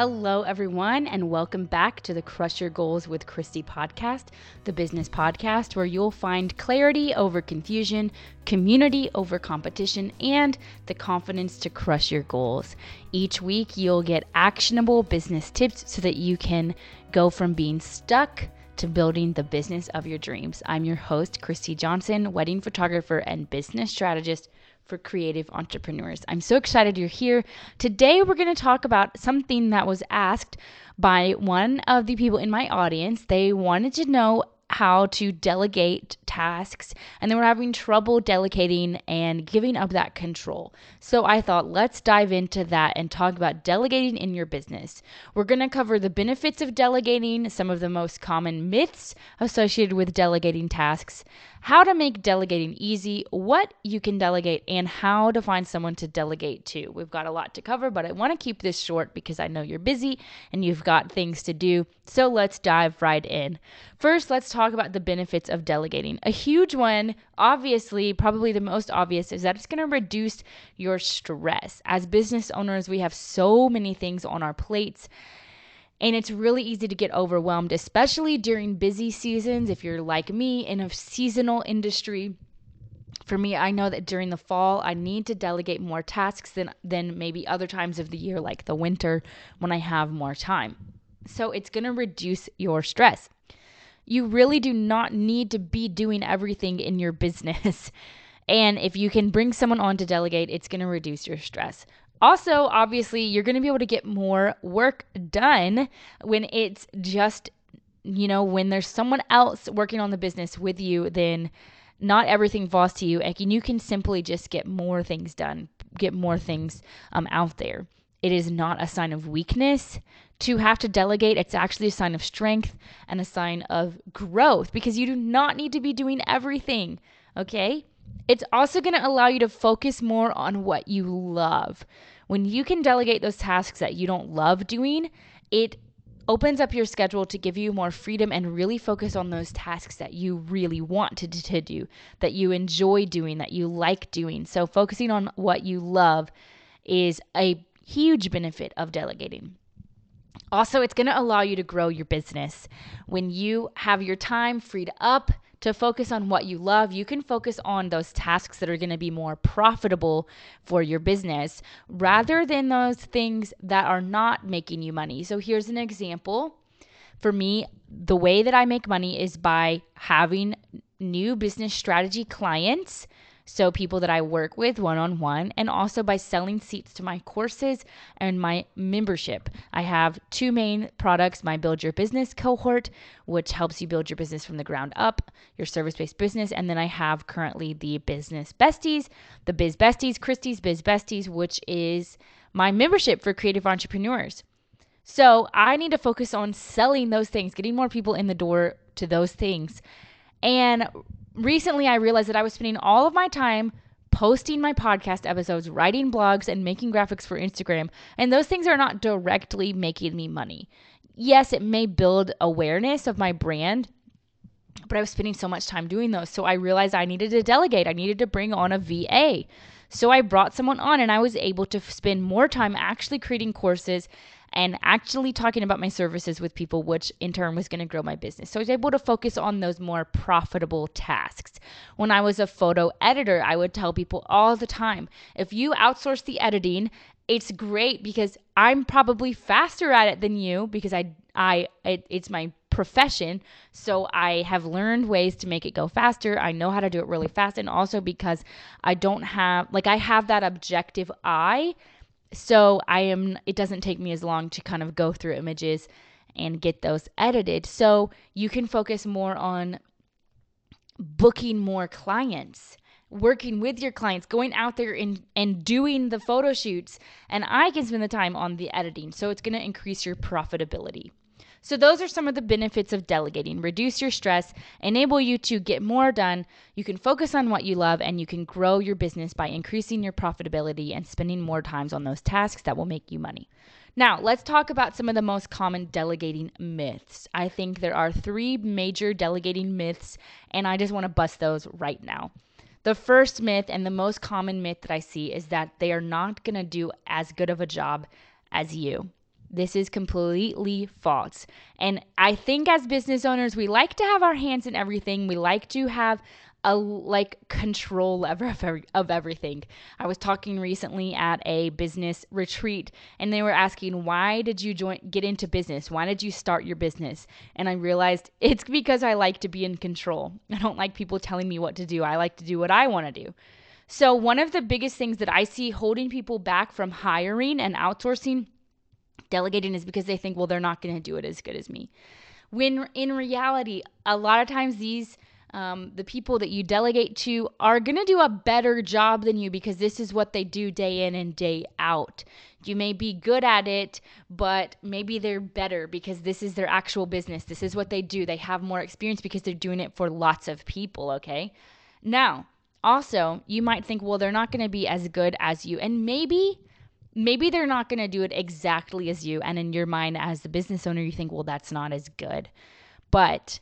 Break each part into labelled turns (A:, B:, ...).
A: Hello, everyone, and welcome back to the Crush Your Goals with Christy podcast, the business podcast where you'll find clarity over confusion, community over competition, and the confidence to crush your goals. Each week, you'll get actionable business tips so that you can go from being stuck to building the business of your dreams. I'm your host, Christy Johnson, wedding photographer and business strategist for creative entrepreneurs. I'm so excited you're here. Today, we're going to talk about something that was asked by one of the people in my audience. They wanted to know how to delegate tasks and they were having trouble delegating and giving up that control. So I thought, let's dive into that and talk about delegating in your business. We're going to cover the benefits of delegating, some of the most common myths associated with delegating tasks, how to make delegating easy, what you can delegate, and how to find someone to delegate to. We've got a lot to cover, but I want to keep this short because I know you're busy and you've got things to do. So let's dive right in. First, let's talk about the benefits of delegating. A huge one, obviously, probably the most obvious, is that it's going to reduce your stress. As business owners, we have so many things on our plates and it's really easy to get overwhelmed, especially during busy seasons. If you're like me in a seasonal industry, for me, I know that during the fall, I need to delegate more tasks than, than maybe other times of the year, like the winter when I have more time. So it's going to reduce your stress. You really do not need to be doing everything in your business. And if you can bring someone on to delegate, it's going to reduce your stress. Also, obviously, you're going to be able to get more work done when it's just, you know, when there's someone else working on the business with you, then not everything falls to you. And you can simply just get more things done, get more things um, out there. It is not a sign of weakness to have to delegate. It's actually a sign of strength and a sign of growth because you do not need to be doing everything. Okay. It's also going to allow you to focus more on what you love. When you can delegate those tasks that you don't love doing, it opens up your schedule to give you more freedom and really focus on those tasks that you really want to, to do, that you enjoy doing, that you like doing. So, focusing on what you love is a huge benefit of delegating. Also, it's going to allow you to grow your business. When you have your time freed up to focus on what you love, you can focus on those tasks that are going to be more profitable for your business rather than those things that are not making you money. So here's an example. For me, the way that I make money is by having new business strategy clients so people that I work with one on one, and also by selling seats to my courses and my membership. I have two main products my Build Your Business cohort, which helps you build your business from the ground up, your service based business. And then I have currently the Business Besties, the Biz Besties, Christy's Biz Besties, which is my membership for creative entrepreneurs. So I need to focus on selling those things, getting more people in the door to those things. And recently I realized that I was spending all of my time posting my podcast episodes, writing blogs, and making graphics for Instagram. And those things are not directly making me money. Yes, it may build awareness of my brand, but I was spending so much time doing those. So I realized I needed to delegate, I needed to bring on a VA. So I brought someone on and I was able to spend more time actually creating courses and actually talking about my services with people, which in turn was going to grow my business. So I was able to focus on those more profitable tasks. When I was a photo editor, I would tell people all the time if you outsource the editing, it's great because I'm probably faster at it than you because I I it, it's my profession so I have learned ways to make it go faster. I know how to do it really fast and also because I don't have like I have that objective eye so I am it doesn't take me as long to kind of go through images and get those edited. So you can focus more on booking more clients, working with your clients, going out there and, and doing the photo shoots. And I can spend the time on the editing. So it's going to increase your profitability. So, those are some of the benefits of delegating. Reduce your stress, enable you to get more done. You can focus on what you love, and you can grow your business by increasing your profitability and spending more times on those tasks that will make you money. Now, let's talk about some of the most common delegating myths. I think there are three major delegating myths, and I just want to bust those right now. The first myth and the most common myth that I see is that they are not going to do as good of a job as you. This is completely false. And I think as business owners, we like to have our hands in everything. We like to have a like control of, of everything. I was talking recently at a business retreat and they were asking why did you join get into business? Why did you start your business? And I realized it's because I like to be in control. I don't like people telling me what to do. I like to do what I want to do. So one of the biggest things that I see holding people back from hiring and outsourcing delegating is because they think well they're not going to do it as good as me. When in reality, a lot of times these um, the people that you delegate to are going to do a better job than you because this is what they do day in and day out. You may be good at it, but maybe they're better because this is their actual business. This is what they do. They have more experience because they're doing it for lots of people, okay? Now, also, you might think, well, they're not going to be as good as you. And maybe maybe they're not going to do it exactly as you and in your mind as the business owner you think well that's not as good. But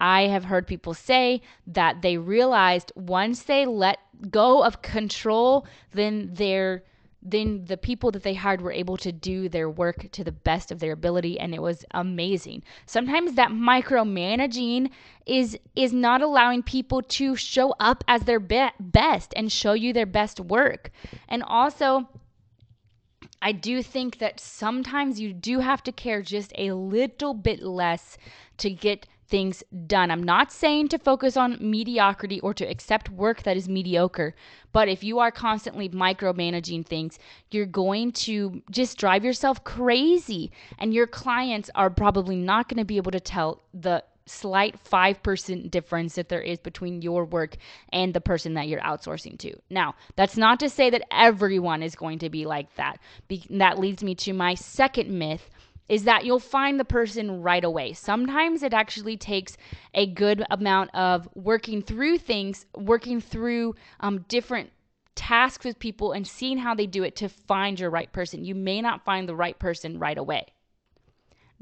A: I have heard people say that they realized once they let go of control, then they're then the people that they hired were able to do their work to the best of their ability and it was amazing. Sometimes that micromanaging is is not allowing people to show up as their be- best and show you their best work. And also I do think that sometimes you do have to care just a little bit less to get things done. I'm not saying to focus on mediocrity or to accept work that is mediocre, but if you are constantly micromanaging things, you're going to just drive yourself crazy. And your clients are probably not going to be able to tell the slight 5% difference that there is between your work and the person that you're outsourcing to. Now, that's not to say that everyone is going to be like that. Be- that leads me to my second myth is that you'll find the person right away. Sometimes it actually takes a good amount of working through things, working through um, different tasks with people and seeing how they do it to find your right person. You may not find the right person right away.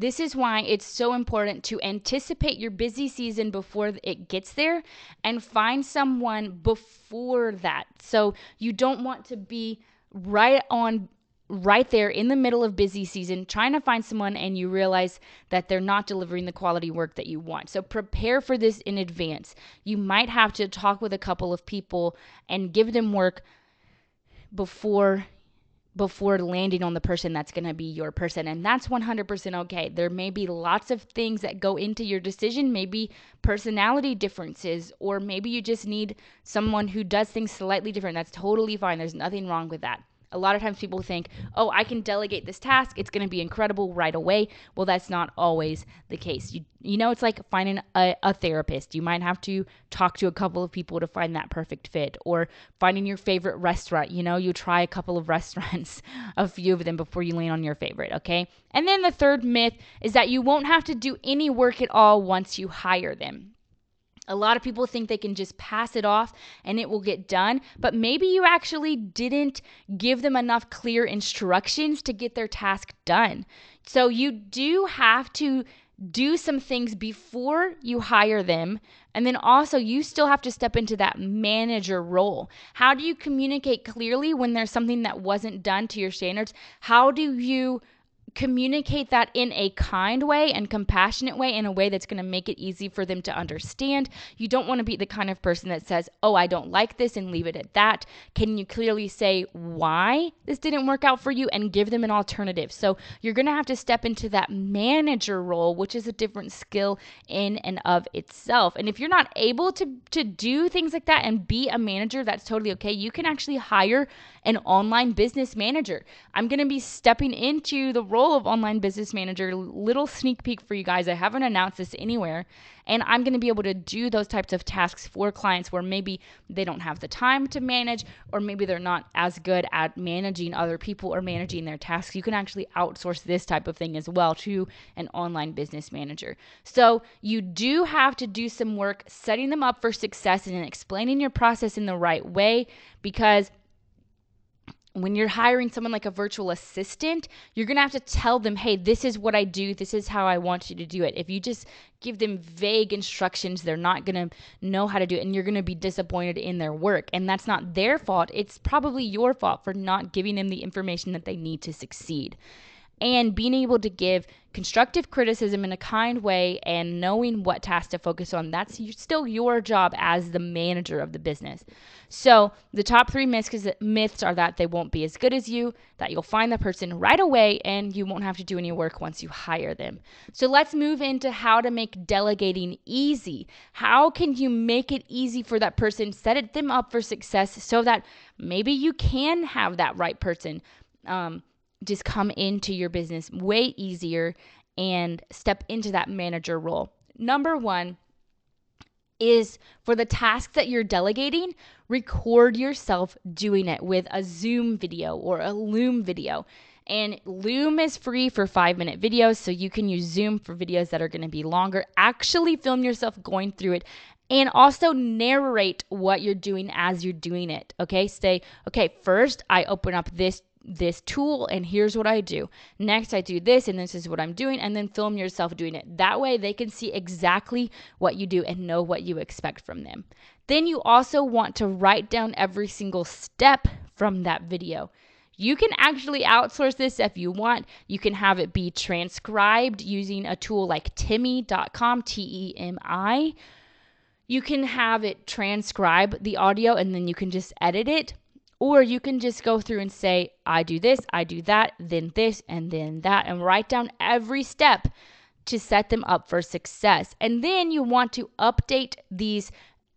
A: This is why it's so important to anticipate your busy season before it gets there and find someone before that. So you don't want to be right on right there in the middle of busy season trying to find someone and you realize that they're not delivering the quality work that you want. So prepare for this in advance. You might have to talk with a couple of people and give them work before before landing on the person that's going to be your person and that's 100% okay. There may be lots of things that go into your decision, maybe personality differences or maybe you just need someone who does things slightly different. That's totally fine. There's nothing wrong with that. A lot of times people think, oh, I can delegate this task. It's going to be incredible right away. Well, that's not always the case. You, you know, it's like finding a, a therapist. You might have to talk to a couple of people to find that perfect fit, or finding your favorite restaurant. You know, you try a couple of restaurants, a few of them before you land on your favorite, okay? And then the third myth is that you won't have to do any work at all once you hire them. A lot of people think they can just pass it off and it will get done, but maybe you actually didn't give them enough clear instructions to get their task done. So you do have to do some things before you hire them. And then also, you still have to step into that manager role. How do you communicate clearly when there's something that wasn't done to your standards? How do you communicate that in a kind way and compassionate way in a way that's going to make it easy for them to understand. You don't want to be the kind of person that says, "Oh, I don't like this" and leave it at that. Can you clearly say why this didn't work out for you and give them an alternative? So, you're going to have to step into that manager role, which is a different skill in and of itself. And if you're not able to to do things like that and be a manager, that's totally okay. You can actually hire an online business manager. I'm going to be stepping into the role of online business manager. Little sneak peek for you guys. I haven't announced this anywhere. And I'm going to be able to do those types of tasks for clients where maybe they don't have the time to manage, or maybe they're not as good at managing other people or managing their tasks. You can actually outsource this type of thing as well to an online business manager. So you do have to do some work setting them up for success and explaining your process in the right way because when you're hiring someone like a virtual assistant, you're going to have to tell them, hey, this is what I do. This is how I want you to do it. If you just give them vague instructions, they're not going to know how to do it and you're going to be disappointed in their work. And that's not their fault. It's probably your fault for not giving them the information that they need to succeed. And being able to give constructive criticism in a kind way and knowing what tasks to focus on. That's still your job as the manager of the business. So, the top three myths, are that they won't be as good as you, that you'll find the person right away, and you won't have to do any work once you hire them. So, let's move into how to make delegating easy. How can you make it easy for that person, set it, them up for success so that maybe you can have that right person? Um, just come into your business way easier and step into that manager role. Number one is for the task that you're delegating, record yourself doing it with a Zoom video or a Loom video. And Loom is free for five minute videos, so you can use Zoom for videos that are going to be longer. Actually, film yourself going through it and also narrate what you're doing as you're doing it. Okay, say, okay, first I open up this this tool and here's what I do. Next, I do this and this is what I'm doing, and then film yourself doing it. That way, they can see exactly what you do and know what you expect from them. Then, you also want to write down every single step from that video. You can actually outsource this if you want. You can have it be transcribed using a tool like temi.com, T E M I. You can have it transcribe the audio and then you can just edit it or you can just go through and say, I do this, I do that, then this, and then that, and write down every step to set them up for success. And then you want to update these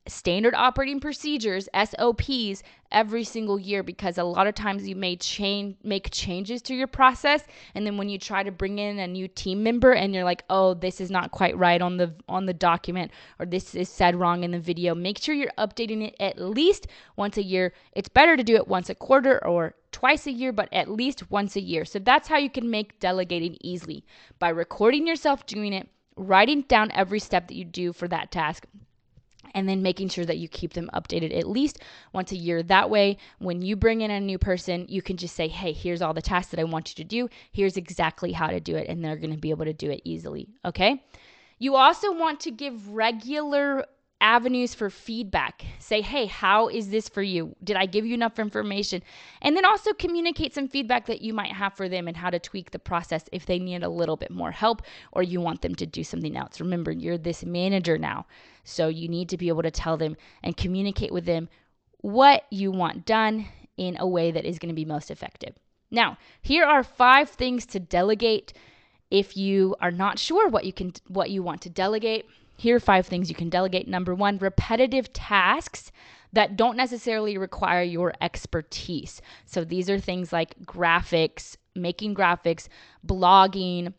A: standard operating procedures SOPs every single year because a lot of times you may change make changes to your process and then when you try to bring in a new team member and you're like oh this is not quite right on the on the document or this is said wrong in the video make sure you're updating it at least once a year. It's better to do it once a quarter or twice a year but at least once a year. So that's how you can make delegating easily by recording yourself doing it writing down every step that you do for that task and then making sure that you keep them updated at least once a year. That way, when you bring in a new person, you can just say, hey, here's all the tasks that I want you to do. Here's exactly how to do it. And they're going to be able to do it easily. Okay. You also want to give regular avenues for feedback. Say, hey, how is this for you? Did I give you enough information? And then also communicate some feedback that you might have for them and how to tweak the process if they need a little bit more help or you want them to do something else. Remember, you're this manager now. So you need to be able to tell them and communicate with them what you want done in a way that is going to be most effective. Now, here are five things to delegate if you are not sure what you can what you want to delegate. Here are five things you can delegate. Number 1, repetitive tasks that don't necessarily require your expertise. So these are things like graphics, making graphics, blogging,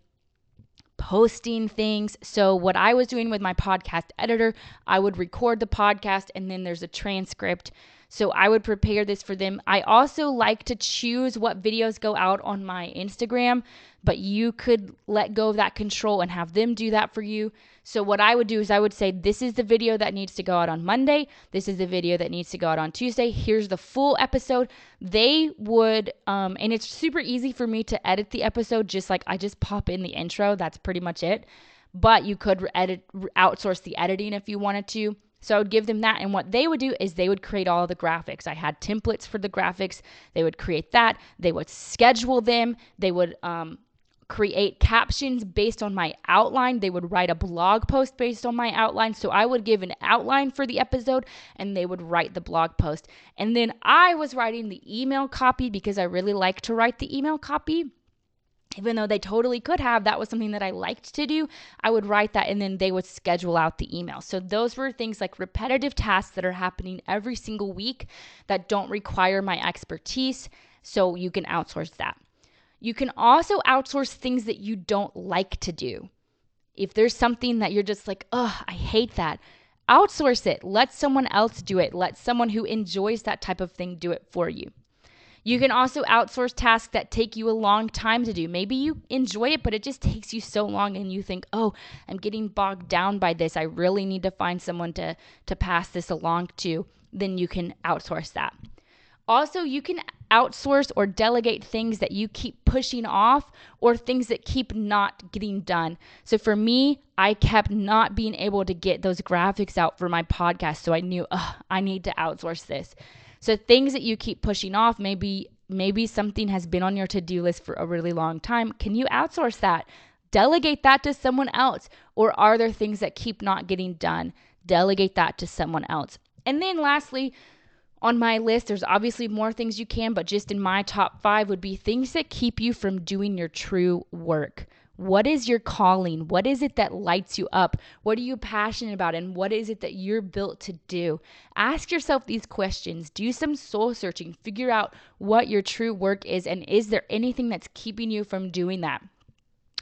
A: posting things. So, what I was doing with my podcast editor, I would record the podcast and then there's a transcript. So, I would prepare this for them. I also like to choose what videos go out on my Instagram, but you could let go of that control and have them do that for you. So what I would do is I would say, this is the video that needs to go out on Monday. This is the video that needs to go out on Tuesday. Here's the full episode. They would, um, and it's super easy for me to edit the episode. Just like I just pop in the intro. That's pretty much it. But you could edit, outsource the editing if you wanted to. So I would give them that. And what they would do is they would create all the graphics. I had templates for the graphics. They would create that. They would schedule them. They would um, create captions based on my outline. They would write a blog post based on my outline. So I would give an outline for the episode and they would write the blog post. And then I was writing the email copy because I really like to write the email copy. Even though they totally could have, that was something that I liked to do. I would write that and then they would schedule out the email. So, those were things like repetitive tasks that are happening every single week that don't require my expertise. So, you can outsource that. You can also outsource things that you don't like to do. If there's something that you're just like, oh, I hate that, outsource it. Let someone else do it. Let someone who enjoys that type of thing do it for you. You can also outsource tasks that take you a long time to do. Maybe you enjoy it, but it just takes you so long and you think, oh, I'm getting bogged down by this. I really need to find someone to, to pass this along to. Then you can outsource that. Also, you can outsource or delegate things that you keep pushing off or things that keep not getting done. So for me, I kept not being able to get those graphics out for my podcast. So I knew, I need to outsource this. So things that you keep pushing off, maybe maybe something has been on your to do list for a really long time. Can you outsource that? Delegate that to someone else. Or are there things that keep not getting done? Delegate that to someone else. And then lastly, on my list, there's obviously more things you can, but just in my top five would be things that keep you from doing your true work. What is your calling? What is it that lights you up? What are you passionate about? And what is it that you're built to do? Ask yourself these questions. Do some soul searching. Figure out what your true work is. And is there anything that's keeping you from doing that?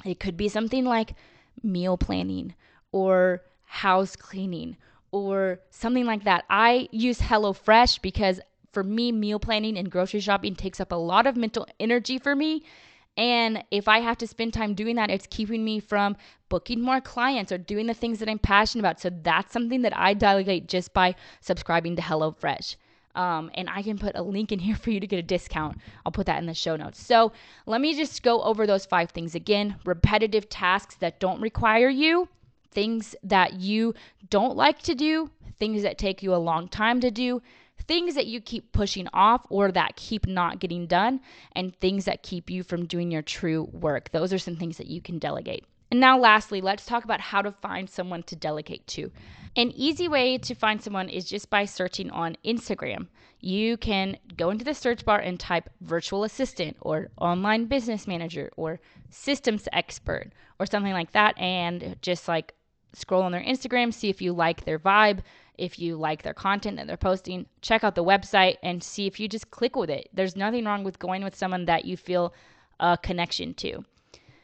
A: It could be something like meal planning or house cleaning or something like that. I use HelloFresh because for me, meal planning and grocery shopping takes up a lot of mental energy for me. And if I have to spend time doing that, it's keeping me from booking more clients or doing the things that I'm passionate about. So that's something that I delegate just by subscribing to HelloFresh. Um, and I can put a link in here for you to get a discount. I'll put that in the show notes. So let me just go over those five things again repetitive tasks that don't require you, things that you don't like to do, things that take you a long time to do, things that you keep pushing off or that keep not getting done, and things that keep you from doing your true work. Those are some things that you can delegate. And now, lastly, let's talk about how to find someone to delegate to. An easy way to find someone is just by searching on Instagram. You can go into the search bar and type virtual assistant or online business manager or systems expert or something like that, and just like scroll on their Instagram, see if you like their vibe, if you like their content that they're posting, check out the website and see if you just click with it. There's nothing wrong with going with someone that you feel a connection to.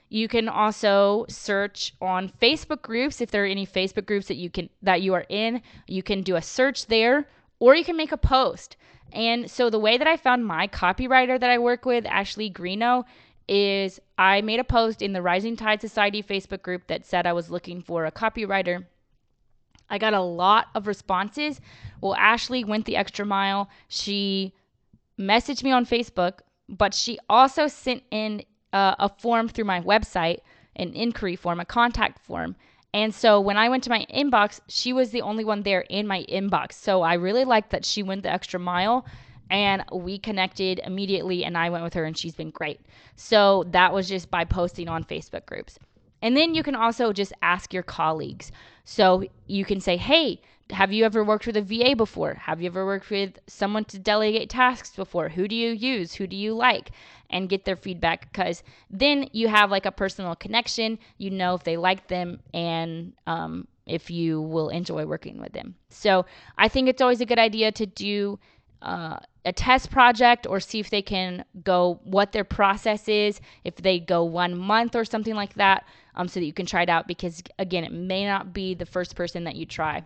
A: You can also search on Facebook groups if there are any Facebook groups that you can that you are in. You can do a search there or you can make a post. And so the way that I found my copywriter that I work with, Ashley Greeno, is I made a post in the Rising Tide Society Facebook group that said I was looking for a copywriter. I got a lot of responses. Well, Ashley went the extra mile. She messaged me on Facebook, but she also sent in uh, a form through my website, an inquiry form, a contact form. And so when I went to my inbox, she was the only one there in my inbox. So I really liked that she went the extra mile and we connected immediately and I went with her and she's been great. So that was just by posting on Facebook groups. And then you can also just ask your colleagues. So you can say, "Hey, have you ever worked with a VA before? Have you ever worked with someone to delegate tasks before? Who do you use? Who do you like?" And get their feedback because then you have like a personal connection. You know if they like them and um, if you will enjoy working with them. So I think it's always a good idea to do uh, a test project or see if they can go what their process is if they go one month or something like that um, so that you can try it out because again it may not be the first person that you try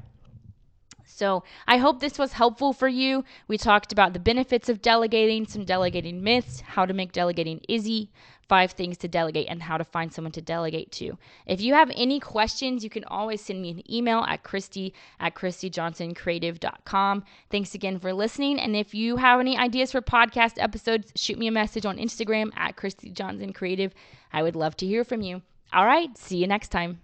A: so I hope this was helpful for you. We talked about the benefits of delegating, some delegating myths, how to make delegating easy, five things to delegate, and how to find someone to delegate to. If you have any questions, you can always send me an email at Christy at ChristyJohnsonCreative.com. Thanks again for listening. And if you have any ideas for podcast episodes, shoot me a message on Instagram at Christy Johnson Creative. I would love to hear from you. All right, see you next time.